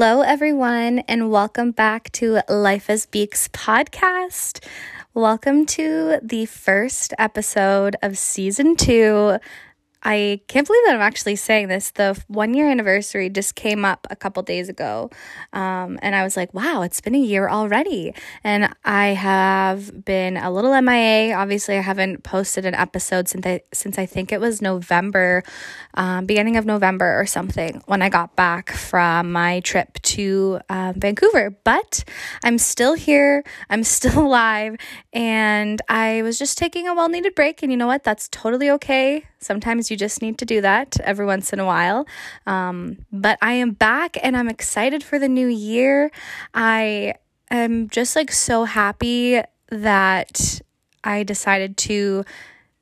Hello, everyone, and welcome back to Life as Beaks podcast. Welcome to the first episode of season two I can't believe that I'm actually saying this. The one year anniversary just came up a couple days ago. Um, and I was like, wow, it's been a year already. And I have been a little MIA. Obviously, I haven't posted an episode since I, since I think it was November, um, beginning of November or something, when I got back from my trip to um, Vancouver. But I'm still here, I'm still alive, and I was just taking a well needed break. And you know what? That's totally okay. Sometimes you just need to do that every once in a while. Um, but I am back and I'm excited for the new year. I am just like so happy that I decided to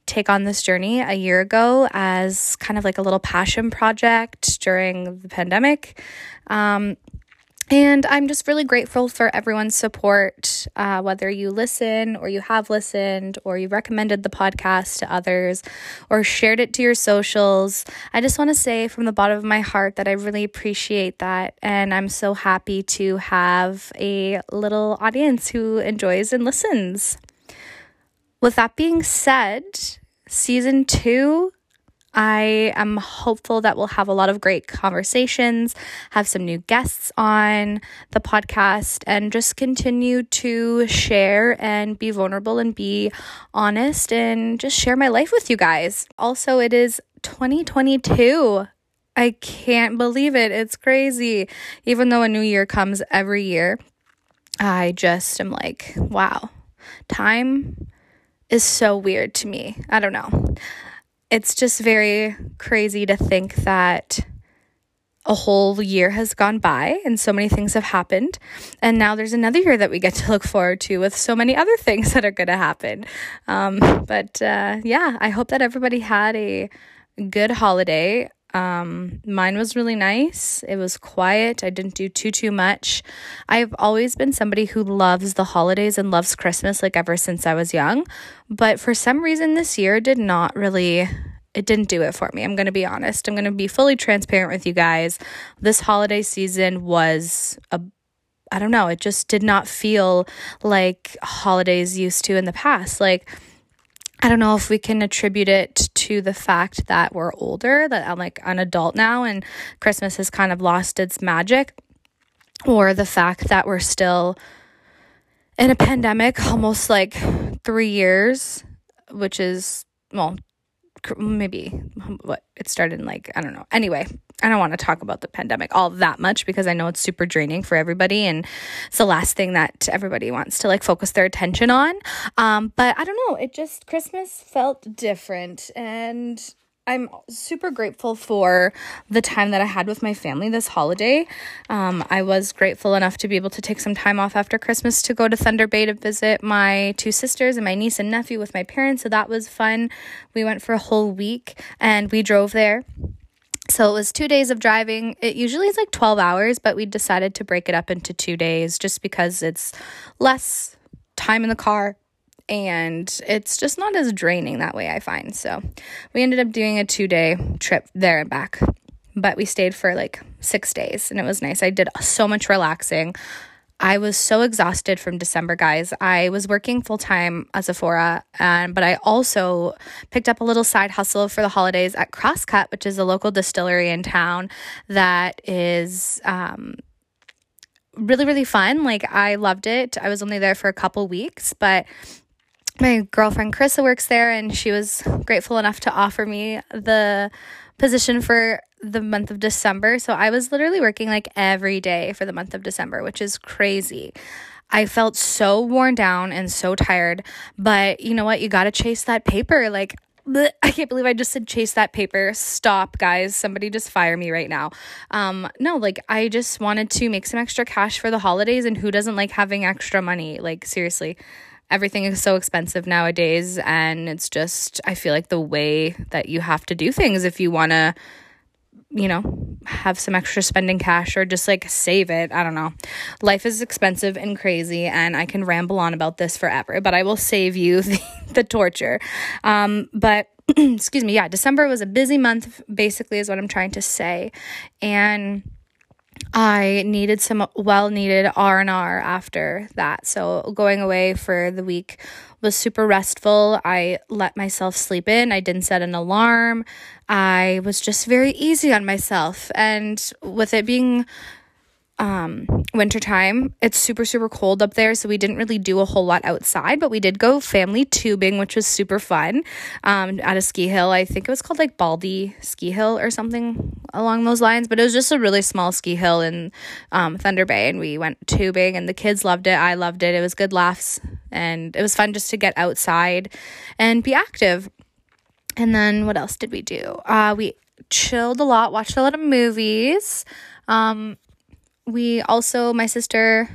take on this journey a year ago as kind of like a little passion project during the pandemic. Um, and I'm just really grateful for everyone's support, uh, whether you listen or you have listened or you recommended the podcast to others or shared it to your socials. I just want to say from the bottom of my heart that I really appreciate that. And I'm so happy to have a little audience who enjoys and listens. With that being said, season two I am hopeful that we'll have a lot of great conversations, have some new guests on the podcast, and just continue to share and be vulnerable and be honest and just share my life with you guys. Also, it is 2022. I can't believe it. It's crazy. Even though a new year comes every year, I just am like, wow, time is so weird to me. I don't know it's just very crazy to think that a whole year has gone by and so many things have happened. And now there's another year that we get to look forward to with so many other things that are going to happen. Um, but uh, yeah, I hope that everybody had a good holiday. Um, mine was really nice. It was quiet. I didn't do too too much. I've always been somebody who loves the holidays and loves Christmas like ever since I was young, but for some reason this year did not really it didn't do it for me. I'm going to be honest. I'm going to be fully transparent with you guys. This holiday season was a I don't know, it just did not feel like holidays used to in the past. Like I don't know if we can attribute it to the fact that we're older, that I'm like an adult now and Christmas has kind of lost its magic, or the fact that we're still in a pandemic almost like three years, which is, well, maybe what it started in like I don't know. Anyway, I don't want to talk about the pandemic all that much because I know it's super draining for everybody and it's the last thing that everybody wants to like focus their attention on. Um, but I don't know, it just Christmas felt different and I'm super grateful for the time that I had with my family this holiday. Um, I was grateful enough to be able to take some time off after Christmas to go to Thunder Bay to visit my two sisters and my niece and nephew with my parents. So that was fun. We went for a whole week and we drove there. So it was two days of driving. It usually is like 12 hours, but we decided to break it up into two days just because it's less time in the car and it's just not as draining that way, I find. So we ended up doing a two day trip there and back, but we stayed for like six days and it was nice. I did so much relaxing. I was so exhausted from December, guys. I was working full time as a Sephora, and but I also picked up a little side hustle for the holidays at Crosscut, which is a local distillery in town that is um, really really fun. Like I loved it. I was only there for a couple weeks, but my girlfriend Carissa works there, and she was grateful enough to offer me the position for the month of December. So I was literally working like every day for the month of December, which is crazy. I felt so worn down and so tired, but you know what? You got to chase that paper. Like, bleh, I can't believe I just said chase that paper. Stop, guys. Somebody just fire me right now. Um, no, like I just wanted to make some extra cash for the holidays, and who doesn't like having extra money? Like, seriously everything is so expensive nowadays and it's just i feel like the way that you have to do things if you want to you know have some extra spending cash or just like save it i don't know. Life is expensive and crazy and i can ramble on about this forever but i will save you the, the torture. Um, but excuse me yeah december was a busy month basically is what i'm trying to say. And I needed some well needed R&R after that. So going away for the week was super restful. I let myself sleep in. I didn't set an alarm. I was just very easy on myself. And with it being um wintertime it's super super cold up there so we didn't really do a whole lot outside but we did go family tubing which was super fun um at a ski hill. I think it was called like baldy ski hill or something along those lines but it was just a really small ski hill in um, thunder bay and we went tubing and the kids loved it. I loved it. It was good laughs and it was fun just to get outside and be active. And then what else did we do? Uh we chilled a lot watched a lot of movies. Um we also, my sister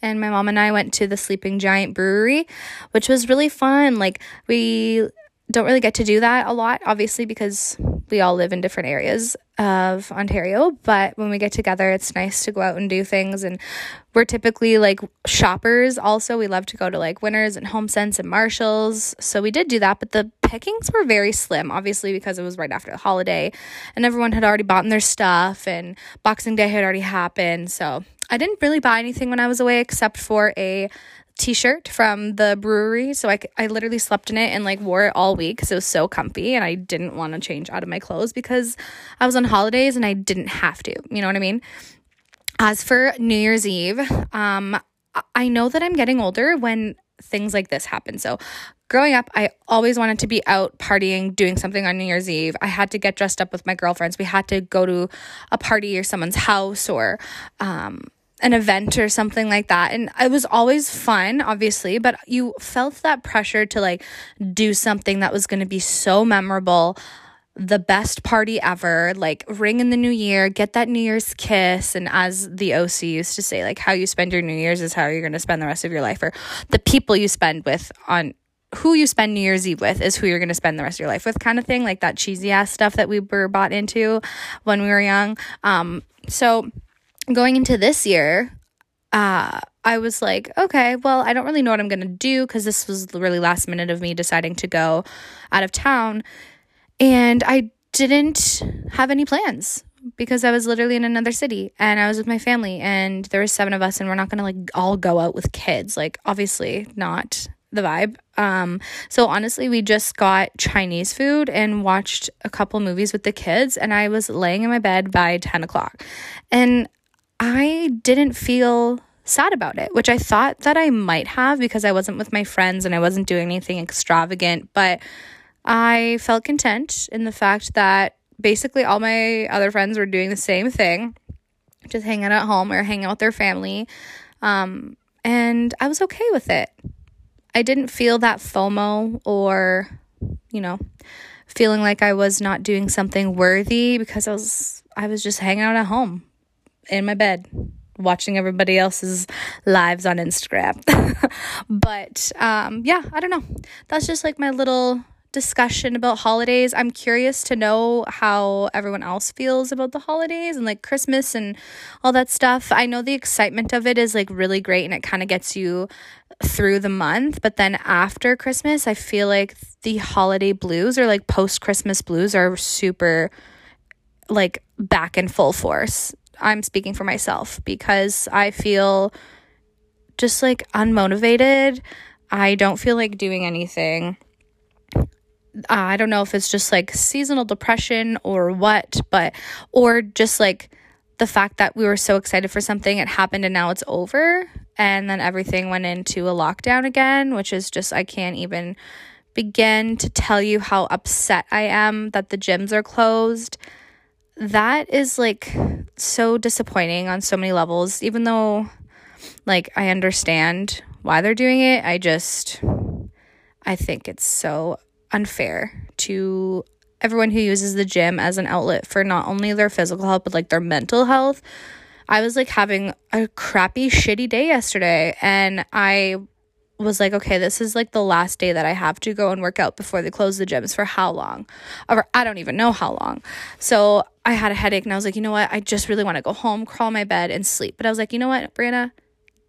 and my mom and I went to the Sleeping Giant Brewery, which was really fun. Like, we don't really get to do that a lot, obviously, because we all live in different areas of Ontario. But when we get together, it's nice to go out and do things. And we're typically like shoppers. Also, we love to go to like Winners and HomeSense and Marshalls. So we did do that, but the pickings were very slim, obviously, because it was right after the holiday and everyone had already bought their stuff and Boxing Day had already happened. So I didn't really buy anything when I was away except for a t-shirt from the brewery so I, I literally slept in it and like wore it all week because it was so comfy and i didn't want to change out of my clothes because i was on holidays and i didn't have to you know what i mean as for new year's eve um i know that i'm getting older when things like this happen so growing up i always wanted to be out partying doing something on new year's eve i had to get dressed up with my girlfriends we had to go to a party or someone's house or um an event or something like that. And it was always fun, obviously, but you felt that pressure to like do something that was going to be so memorable, the best party ever, like ring in the new year, get that New Year's kiss. And as the OC used to say, like how you spend your New Year's is how you're going to spend the rest of your life, or the people you spend with on who you spend New Year's Eve with is who you're going to spend the rest of your life with, kind of thing, like that cheesy ass stuff that we were bought into when we were young. Um, so, going into this year, uh, I was like, okay, well, I don't really know what I'm going to do because this was really last minute of me deciding to go out of town. And I didn't have any plans because I was literally in another city and I was with my family and there were seven of us and we're not going to like all go out with kids. Like obviously not the vibe. Um, so honestly, we just got Chinese food and watched a couple movies with the kids and I was laying in my bed by 10 o'clock. And I didn't feel sad about it, which I thought that I might have because I wasn't with my friends and I wasn't doing anything extravagant. But I felt content in the fact that basically all my other friends were doing the same thing, just hanging out at home or hanging out with their family. Um, and I was okay with it. I didn't feel that FOMO or, you know, feeling like I was not doing something worthy because I was I was just hanging out at home in my bed watching everybody else's lives on Instagram. but um, yeah, I don't know. That's just like my little discussion about holidays. I'm curious to know how everyone else feels about the holidays and like Christmas and all that stuff. I know the excitement of it is like really great and it kind of gets you through the month, but then after Christmas, I feel like the holiday blues or like post Christmas blues are super like back in full force. I'm speaking for myself because I feel just like unmotivated. I don't feel like doing anything. Uh, I don't know if it's just like seasonal depression or what, but, or just like the fact that we were so excited for something, it happened and now it's over. And then everything went into a lockdown again, which is just, I can't even begin to tell you how upset I am that the gyms are closed that is like so disappointing on so many levels even though like I understand why they're doing it I just I think it's so unfair to everyone who uses the gym as an outlet for not only their physical health but like their mental health I was like having a crappy shitty day yesterday and I was like, okay, this is like the last day that I have to go and work out before they close the gyms for how long? Or I don't even know how long. So I had a headache and I was like, you know what? I just really want to go home, crawl in my bed, and sleep. But I was like, you know what, Brianna?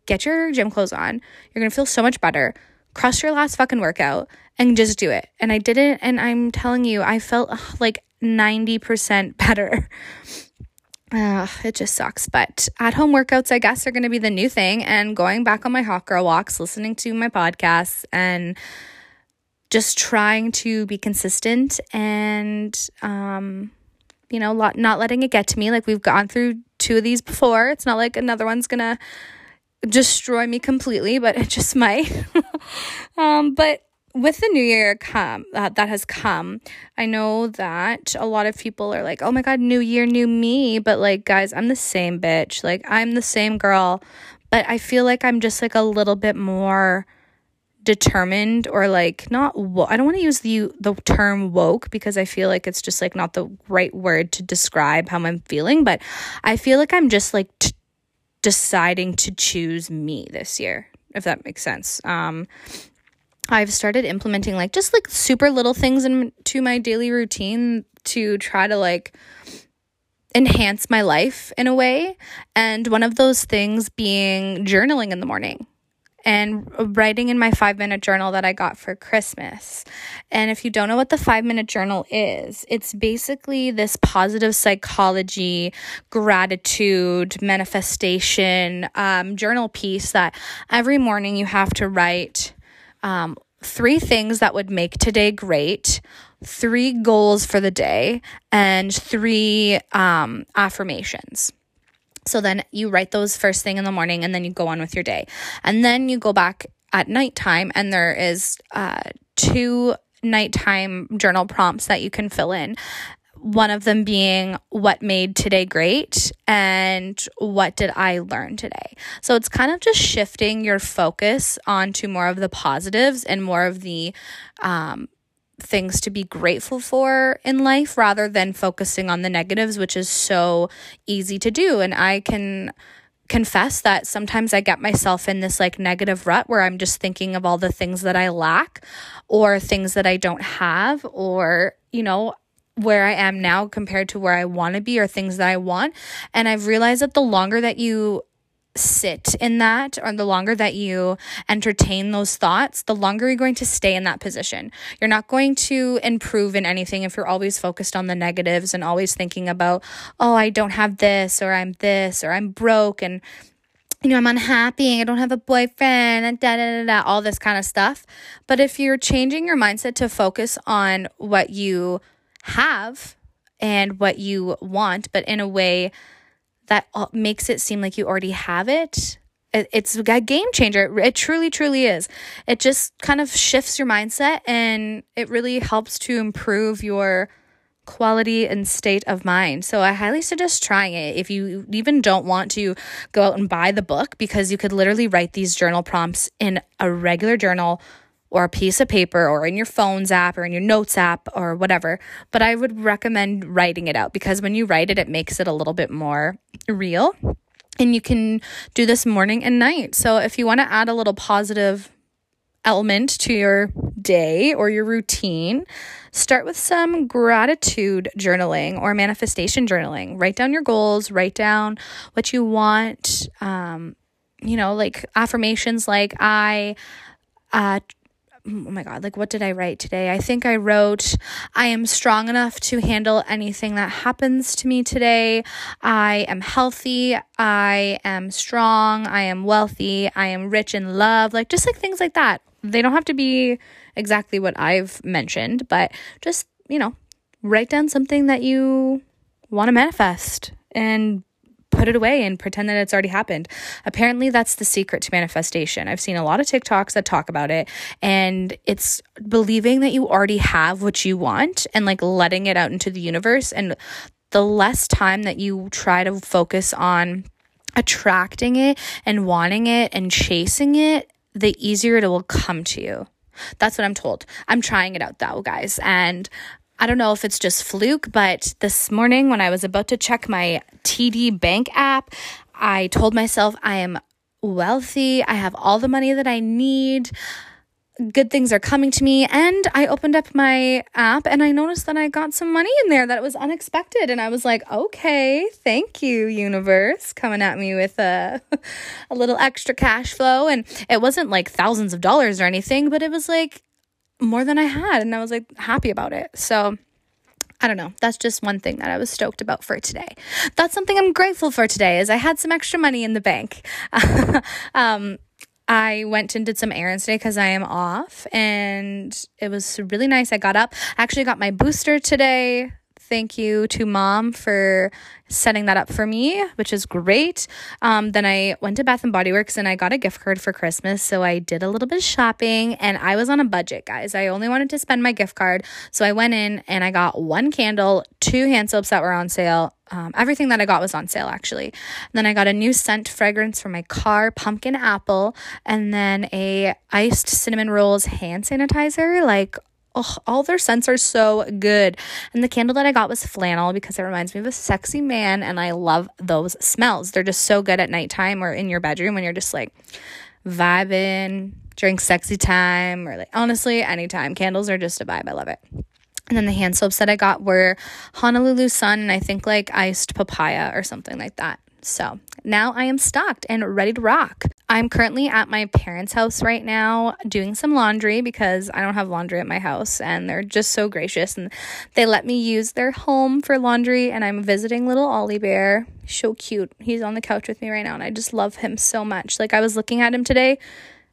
Get your gym clothes on. You're going to feel so much better. Crush your last fucking workout and just do it. And I did it. And I'm telling you, I felt like 90% better. uh, it just sucks. But at home workouts, I guess, are going to be the new thing. And going back on my hot girl walks, listening to my podcasts, and just trying to be consistent and, um, you know, not letting it get to me. Like we've gone through two of these before. It's not like another one's going to destroy me completely, but it just might. Um, but with the new year come uh, that has come i know that a lot of people are like oh my god new year new me. But like guys i'm the same bitch. Like i'm the same girl. But i feel like i'm just like a little bit more determined or like not wo- I don't want to use the the term woke because I feel like it's just like not the right word to describe how I'm feeling, but I feel like I'm just like t- deciding to choose me this year, if that makes sense. Um I've started implementing like just like super little things into my daily routine to try to like enhance my life in a way. And one of those things being journaling in the morning and writing in my five minute journal that I got for Christmas. And if you don't know what the five minute journal is, it's basically this positive psychology, gratitude, manifestation um, journal piece that every morning you have to write. Um, three things that would make today great, three goals for the day, and three um, affirmations. So then you write those first thing in the morning and then you go on with your day. And then you go back at nighttime and there is uh, two nighttime journal prompts that you can fill in. One of them being what made today great and what did I learn today. So it's kind of just shifting your focus onto more of the positives and more of the um, things to be grateful for in life rather than focusing on the negatives, which is so easy to do. And I can confess that sometimes I get myself in this like negative rut where I'm just thinking of all the things that I lack or things that I don't have or, you know, where I am now compared to where I want to be or things that I want. And I've realized that the longer that you sit in that or the longer that you entertain those thoughts, the longer you're going to stay in that position. You're not going to improve in anything if you're always focused on the negatives and always thinking about, oh, I don't have this or I'm this or I'm broke and you know, I'm unhappy, I don't have a boyfriend, and da da da da, all this kind of stuff. But if you're changing your mindset to focus on what you have and what you want, but in a way that makes it seem like you already have it it's a game changer. It truly, truly is. It just kind of shifts your mindset and it really helps to improve your quality and state of mind. So I highly suggest trying it if you even don't want to go out and buy the book because you could literally write these journal prompts in a regular journal or a piece of paper or in your phone's app or in your notes app or whatever. But I would recommend writing it out because when you write it, it makes it a little bit more real. And you can do this morning and night. So if you want to add a little positive element to your day or your routine, start with some gratitude journaling or manifestation journaling. Write down your goals, write down what you want. Um, you know, like affirmations like I uh, oh my God, like what did I write today? I think I wrote, I am strong enough to handle anything that happens to me today. I am healthy. I am strong. I am wealthy. I am rich in love. Like just like things like that. They don't have to be exactly what I've mentioned, but just, you know, write down something that you want to manifest and put it away and pretend that it's already happened. Apparently, that's the secret to manifestation. I've seen a lot of TikToks that talk about it, and it's believing that you already have what you want and like letting it out into the universe. And the less time that you try to focus on attracting it and wanting it and chasing it, the easier it will come to you. That's what I'm told. I'm trying it out though, guys. And I don't know if it's just fluke, but this morning when I was about to check my TD bank app, I told myself I am wealthy, I have all the money that I need. Good things are coming to me. And I opened up my app and I noticed that I got some money in there that was unexpected. And I was like, okay, thank you, universe, coming at me with a, a little extra cash flow. And it wasn't like thousands of dollars or anything, but it was like more than I had. And I was like happy about it. So I don't know. That's just one thing that I was stoked about for today. That's something I'm grateful for today is I had some extra money in the bank. um, I went and did some errands today because I am off and it was really nice. I got up. I actually got my booster today thank you to mom for setting that up for me, which is great. Um, then I went to Bath and Body Works and I got a gift card for Christmas. So I did a little bit of shopping and I was on a budget, guys. I only wanted to spend my gift card. So I went in and I got one candle, two hand soaps that were on sale. Um, everything that I got was on sale actually. then I got a new scent fragrance for my car, pumpkin apple, and then a iced cinnamon rolls hand sanitizer. Like oh, all their scents are so good. And the candle that I got was flannel because it reminds me of a sexy man, and I love those smells. They're just so good at nighttime or in your bedroom when you're just like vibing during sexy time or like honestly anytime. Candles are just a vibe. I love it. And then the hand soaps that I got were Honolulu Sun and I think like iced papaya or something like that. So now I am stocked and ready to rock. I'm currently at my parents' house right now doing some laundry because I don't have laundry at my house and they're just so gracious and they let me use their home for laundry and I'm visiting little Ollie Bear. So cute. He's on the couch with me right now and I just love him so much. Like I was looking at him today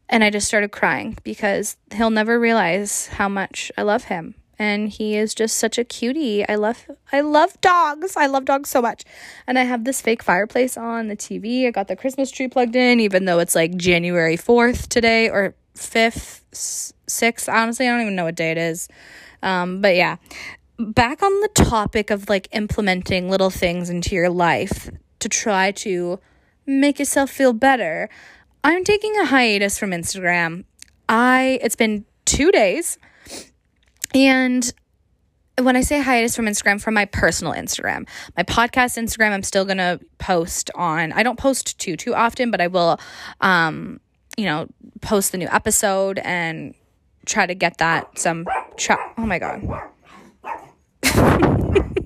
and I just started crying because he'll never realize how much I love him and he is just such a cutie. I love I love dogs. I love dogs so much. And I have this fake fireplace on the TV. I got the Christmas tree plugged in even though it's like January 4th today or 5th, 6th. Honestly, I don't even know what day it is. Um, but yeah. Back on the topic of like implementing little things into your life to try to make yourself feel better. I'm taking a hiatus from Instagram. I it's been 2 days and when I say hiatus from Instagram, from my personal Instagram, my podcast Instagram, I'm still gonna post on. I don't post too too often, but I will, um, you know, post the new episode and try to get that some. Tra- oh my god.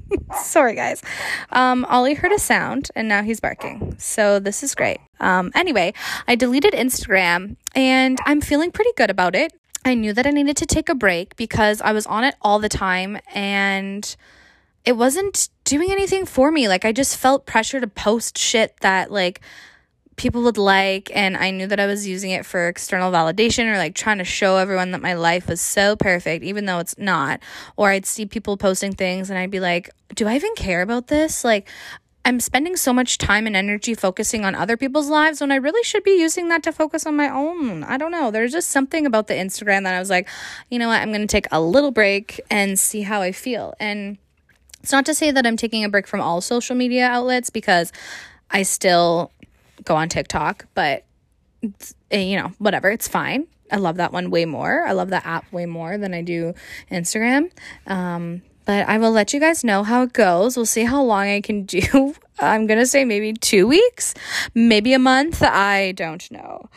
Sorry, guys. Um, Ollie heard a sound and now he's barking. So this is great. Um, anyway, I deleted Instagram and I'm feeling pretty good about it. I knew that I needed to take a break because I was on it all the time and it wasn't doing anything for me. Like I just felt pressure to post shit that like people would like and I knew that I was using it for external validation or like trying to show everyone that my life was so perfect even though it's not. Or I'd see people posting things and I'd be like, "Do I even care about this?" Like I'm spending so much time and energy focusing on other people's lives when I really should be using that to focus on my own. I don't know. There's just something about the Instagram that I was like, you know what? I'm going to take a little break and see how I feel. And it's not to say that I'm taking a break from all social media outlets because I still go on TikTok, but eh, you know, whatever, it's fine. I love that one way more. I love that app way more than I do Instagram. Um, but I will let you guys know how it goes. We'll see how long I can do. I'm going to say maybe two weeks, maybe a month. I don't know.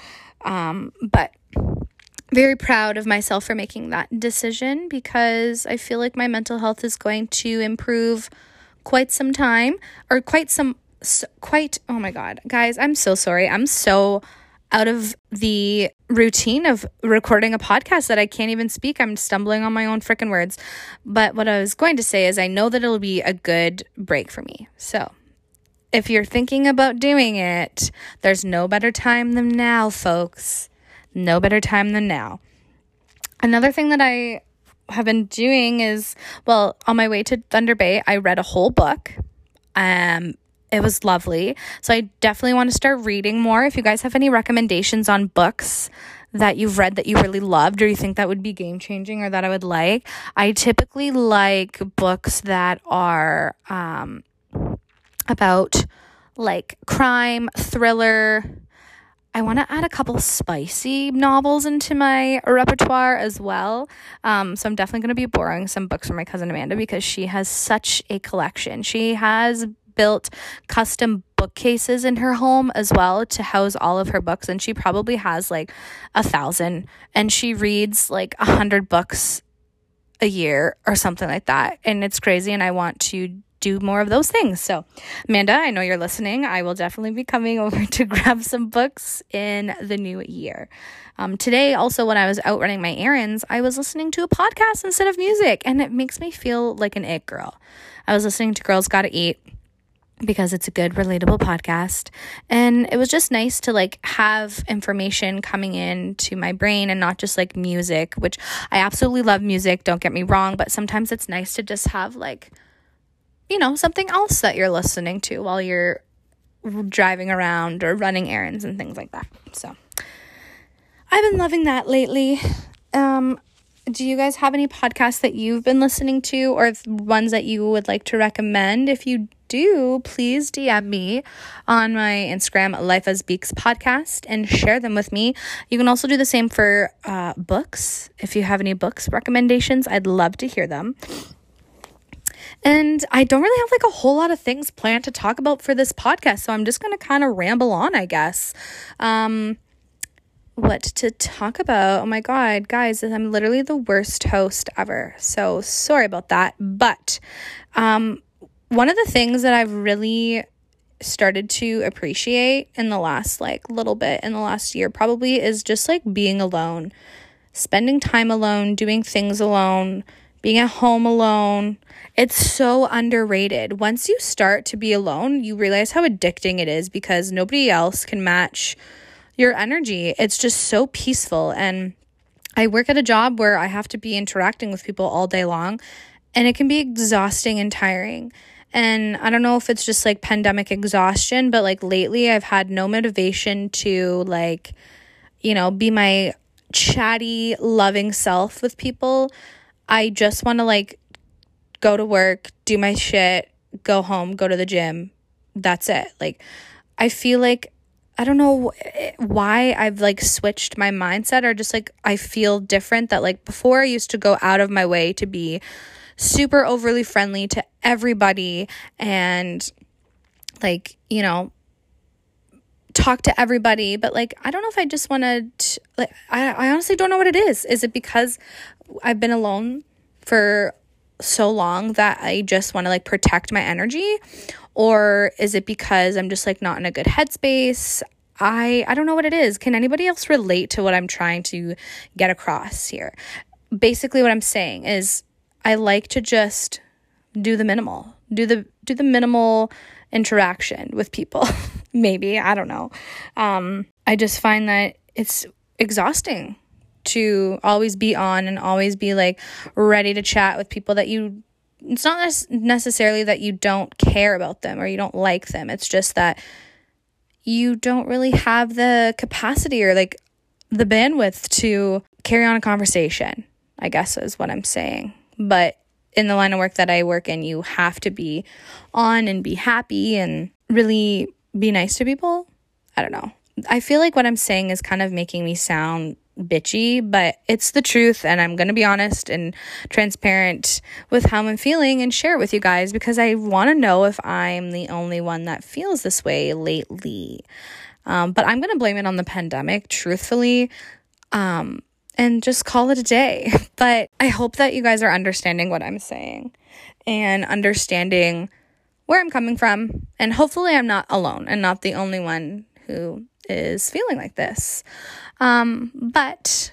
Um, but very proud of myself for making that decision because I feel like my mental health is going to improve quite some time or quite some, quite, oh my God, guys, I'm so sorry. I'm so out of the routine of recording a podcast that I can't even speak. I'm stumbling on my own freaking words. But what I was going to say is, I know that it'll be a good break for me. So if you're thinking about doing it, there's no better time than now, folks. No better time than now. Another thing that I have been doing is, well, on my way to Thunder Bay, I read a whole book. Um, it was lovely. So I definitely want to start reading more. If you guys have any recommendations on books that you've read that you really loved or you think that would be game changing or that I would like, I typically like books that are um, about like crime, thriller. I want to add a couple spicy novels into my repertoire as well. Um, so I'm definitely going to be borrowing some books from my cousin Amanda because she has such a collection. She has built custom bookcases in her home as well to house all of her books and she probably has like a thousand and she reads like a hundred books a year or something like that and it's crazy and i want to do more of those things. So, Amanda, I know you're listening. I will definitely be coming over to grab some books in the new year. Um, today, also, when I was out running my errands, I was listening to a podcast instead of music, and it makes me feel like an it girl. I was listening to Girls Gotta Eat because it's a good relatable podcast and it was just nice to like have information coming in to my brain and not just like music which i absolutely love music don't get me wrong but sometimes it's nice to just have like you know, something else that you're listening to while you're driving around or running errands and things like that. So I've been loving that lately. Um, do you guys have any podcasts that you've been listening to or ones that you would like to recommend? If you do, please DM me on my Instagram, Life as Beaks podcast, and share them with me. You can also do the same for uh, books. If you have any books recommendations, I'd love to hear them. And I don't really have like a whole lot of things planned to talk about for this podcast. So I'm just going to kind of ramble on, I guess. Um, what to talk about? Oh my God, guys, I'm literally the worst host ever. So sorry about that. But um, one of the things that I've really started to appreciate in the last like little bit in the last year probably is just like being alone, spending time alone, doing things alone being at home alone. It's so underrated. Once you start to be alone, you realize how addicting it is because nobody else can match your energy. It's just so peaceful. And I work at a job where I have to be interacting with people all day long, and it can be exhausting and tiring. And I don't know if it's just like pandemic exhaustion, but like lately I've had no motivation to like, you know, be my chatty, loving self with people. I just want to like go to work, do my shit, go home, go to the gym. That's it. Like, I feel like I don't know why I've like switched my mindset or just like I feel different that like before I used to go out of my way to be super overly friendly to everybody and like, you know, talk to everybody, but like I don't know if I just want to like I I honestly don't know what it is. Is it because I've been alone for so long that I just want to like protect my energy or is it because I'm just like not in a good headspace? I I don't know what it is. Can anybody else relate to what I'm trying to get across here? Basically what I'm saying is I like to just do the minimal. Do the do the minimal interaction with people. Maybe, I don't know. Um I just find that it's exhausting to always be on and always be like ready to chat with people that you it's not necessarily that you don't care about them or you don't like them. It's just that you don't really have the capacity or like the bandwidth to carry on a conversation, I guess is what I'm saying. But in the line of work that I work in, you have to be on and be happy and really be nice to people. I don't know. I feel like what I'm saying is kind of making me sound bitchy, but it's the truth. And I'm going to be honest and transparent with how I'm feeling and share it with you guys because I want to know if I'm the only one that feels this way lately. Um, but I'm going to blame it on the pandemic, truthfully. Um, and just call it a day. But I hope that you guys are understanding what I'm saying and understanding where I'm coming from. And hopefully, I'm not alone and not the only one who is feeling like this. Um, but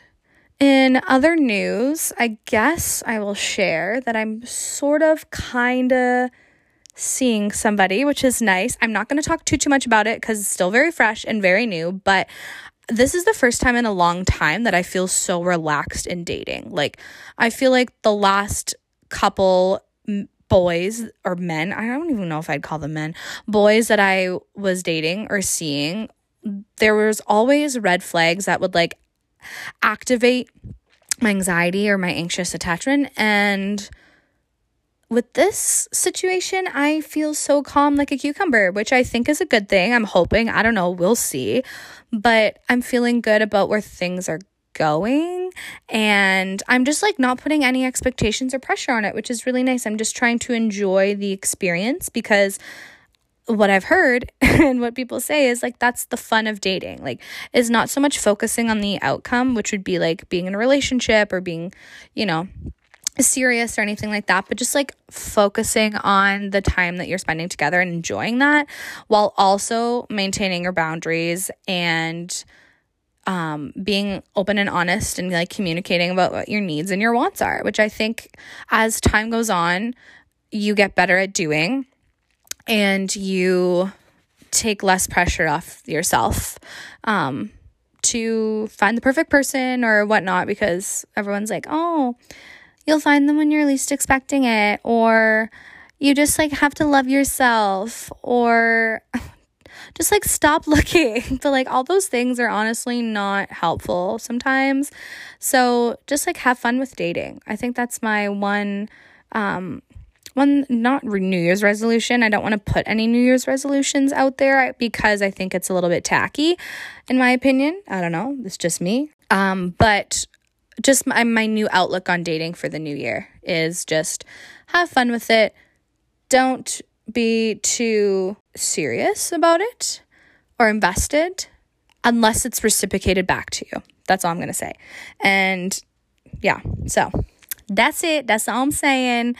in other news, I guess I will share that I'm sort of kind of seeing somebody, which is nice. I'm not going to talk too too much about it cuz it's still very fresh and very new, but this is the first time in a long time that I feel so relaxed in dating. Like I feel like the last couple boys or men, I don't even know if I'd call them men, boys that I was dating or seeing there was always red flags that would like activate my anxiety or my anxious attachment and with this situation, I feel so calm like a cucumber, which I think is a good thing. I'm hoping, I don't know, we'll see. But I'm feeling good about where things are going. And I'm just like not putting any expectations or pressure on it, which is really nice. I'm just trying to enjoy the experience because what I've heard and what people say is like that's the fun of dating. Like is not so much focusing on the outcome, which would be like being in a relationship or being, you know, serious or anything like that, but just like focusing on the time that you're spending together and enjoying that while also maintaining your boundaries and um, being open and honest and like communicating about what your needs and your wants are, which I think as time goes on, you get better at doing and you take less pressure off yourself um, to find the perfect person or whatnot because everyone's like, oh, you'll find them when you're least expecting it, or you just like have to love yourself, or just like stop looking. but like all those things are honestly not helpful sometimes. So just like have fun with dating. I think that's my one um one not New Year's resolution. I don't want to put any New Year's resolutions out there because I think it's a little bit tacky in my opinion. I don't know. It's just me. Um but just my, my new outlook on dating for the new year is just have fun with it. Don't be too serious about it or invested unless it's reciprocated back to you. That's all I'm going to say. And yeah, so that's it. That's all I'm saying.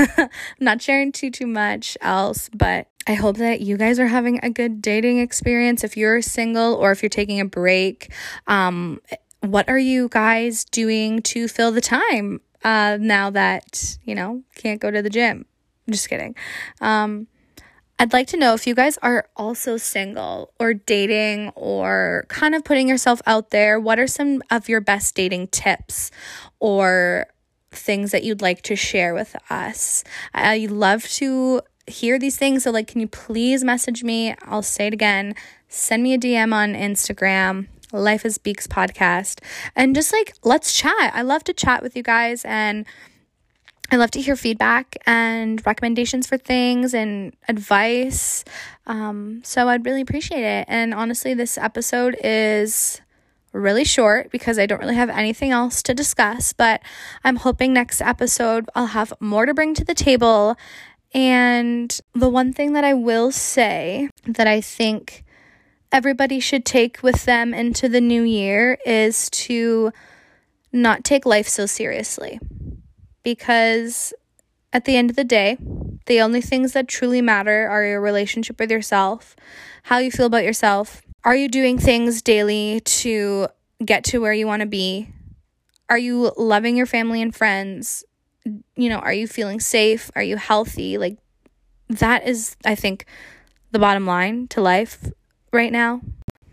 not sharing too too much else, but I hope that you guys are having a good dating experience if you're single or if you're taking a break. Um what are you guys doing to fill the time uh, now that, you know, can't go to the gym? I'm just kidding. Um, I'd like to know if you guys are also single or dating or kind of putting yourself out there. What are some of your best dating tips or things that you'd like to share with us? I love to hear these things. So, like, can you please message me? I'll say it again. Send me a DM on Instagram. Life as Beaks podcast. And just like, let's chat. I love to chat with you guys and I love to hear feedback and recommendations for things and advice. Um, so I'd really appreciate it. And honestly, this episode is really short because I don't really have anything else to discuss, but I'm hoping next episode I'll have more to bring to the table. And the one thing that I will say that I think everybody should take with them into the new year is to not take life so seriously. Because at the end of the day, the only things that truly matter are your relationship with yourself, how you feel about yourself. Are you doing things daily to get to where you want to be? Are you loving your family and friends? You know, are you feeling safe? Are you healthy? Like, that is, I think, the bottom line to life right now.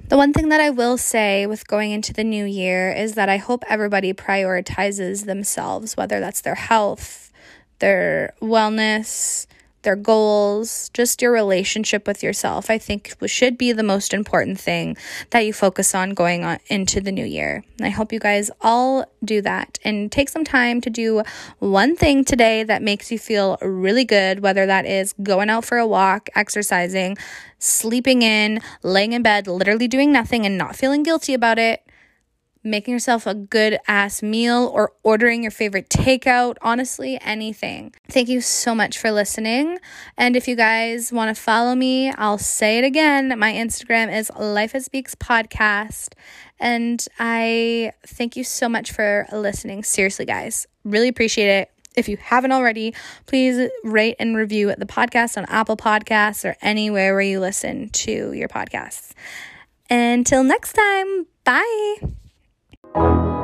The one thing that I will say with going into the new year is that I hope everybody prioritizes themselves, whether that's their health, their wellness, their goals, just your relationship with yourself, I think should be the most important thing that you focus on going on into the new year. And I hope you guys all do that and take some time to do one thing today that makes you feel really good, whether that is going out for a walk, exercising, sleeping in, laying in bed, literally doing nothing and not feeling guilty about it making yourself a good ass meal or ordering your favorite takeout, honestly, anything. Thank you so much for listening. And if you guys want to follow me, I'll say it again. My Instagram is Life as Beaks Podcast. And I thank you so much for listening. Seriously, guys, really appreciate it. If you haven't already, please rate and review the podcast on Apple Podcasts or anywhere where you listen to your podcasts. Until next time, bye. You.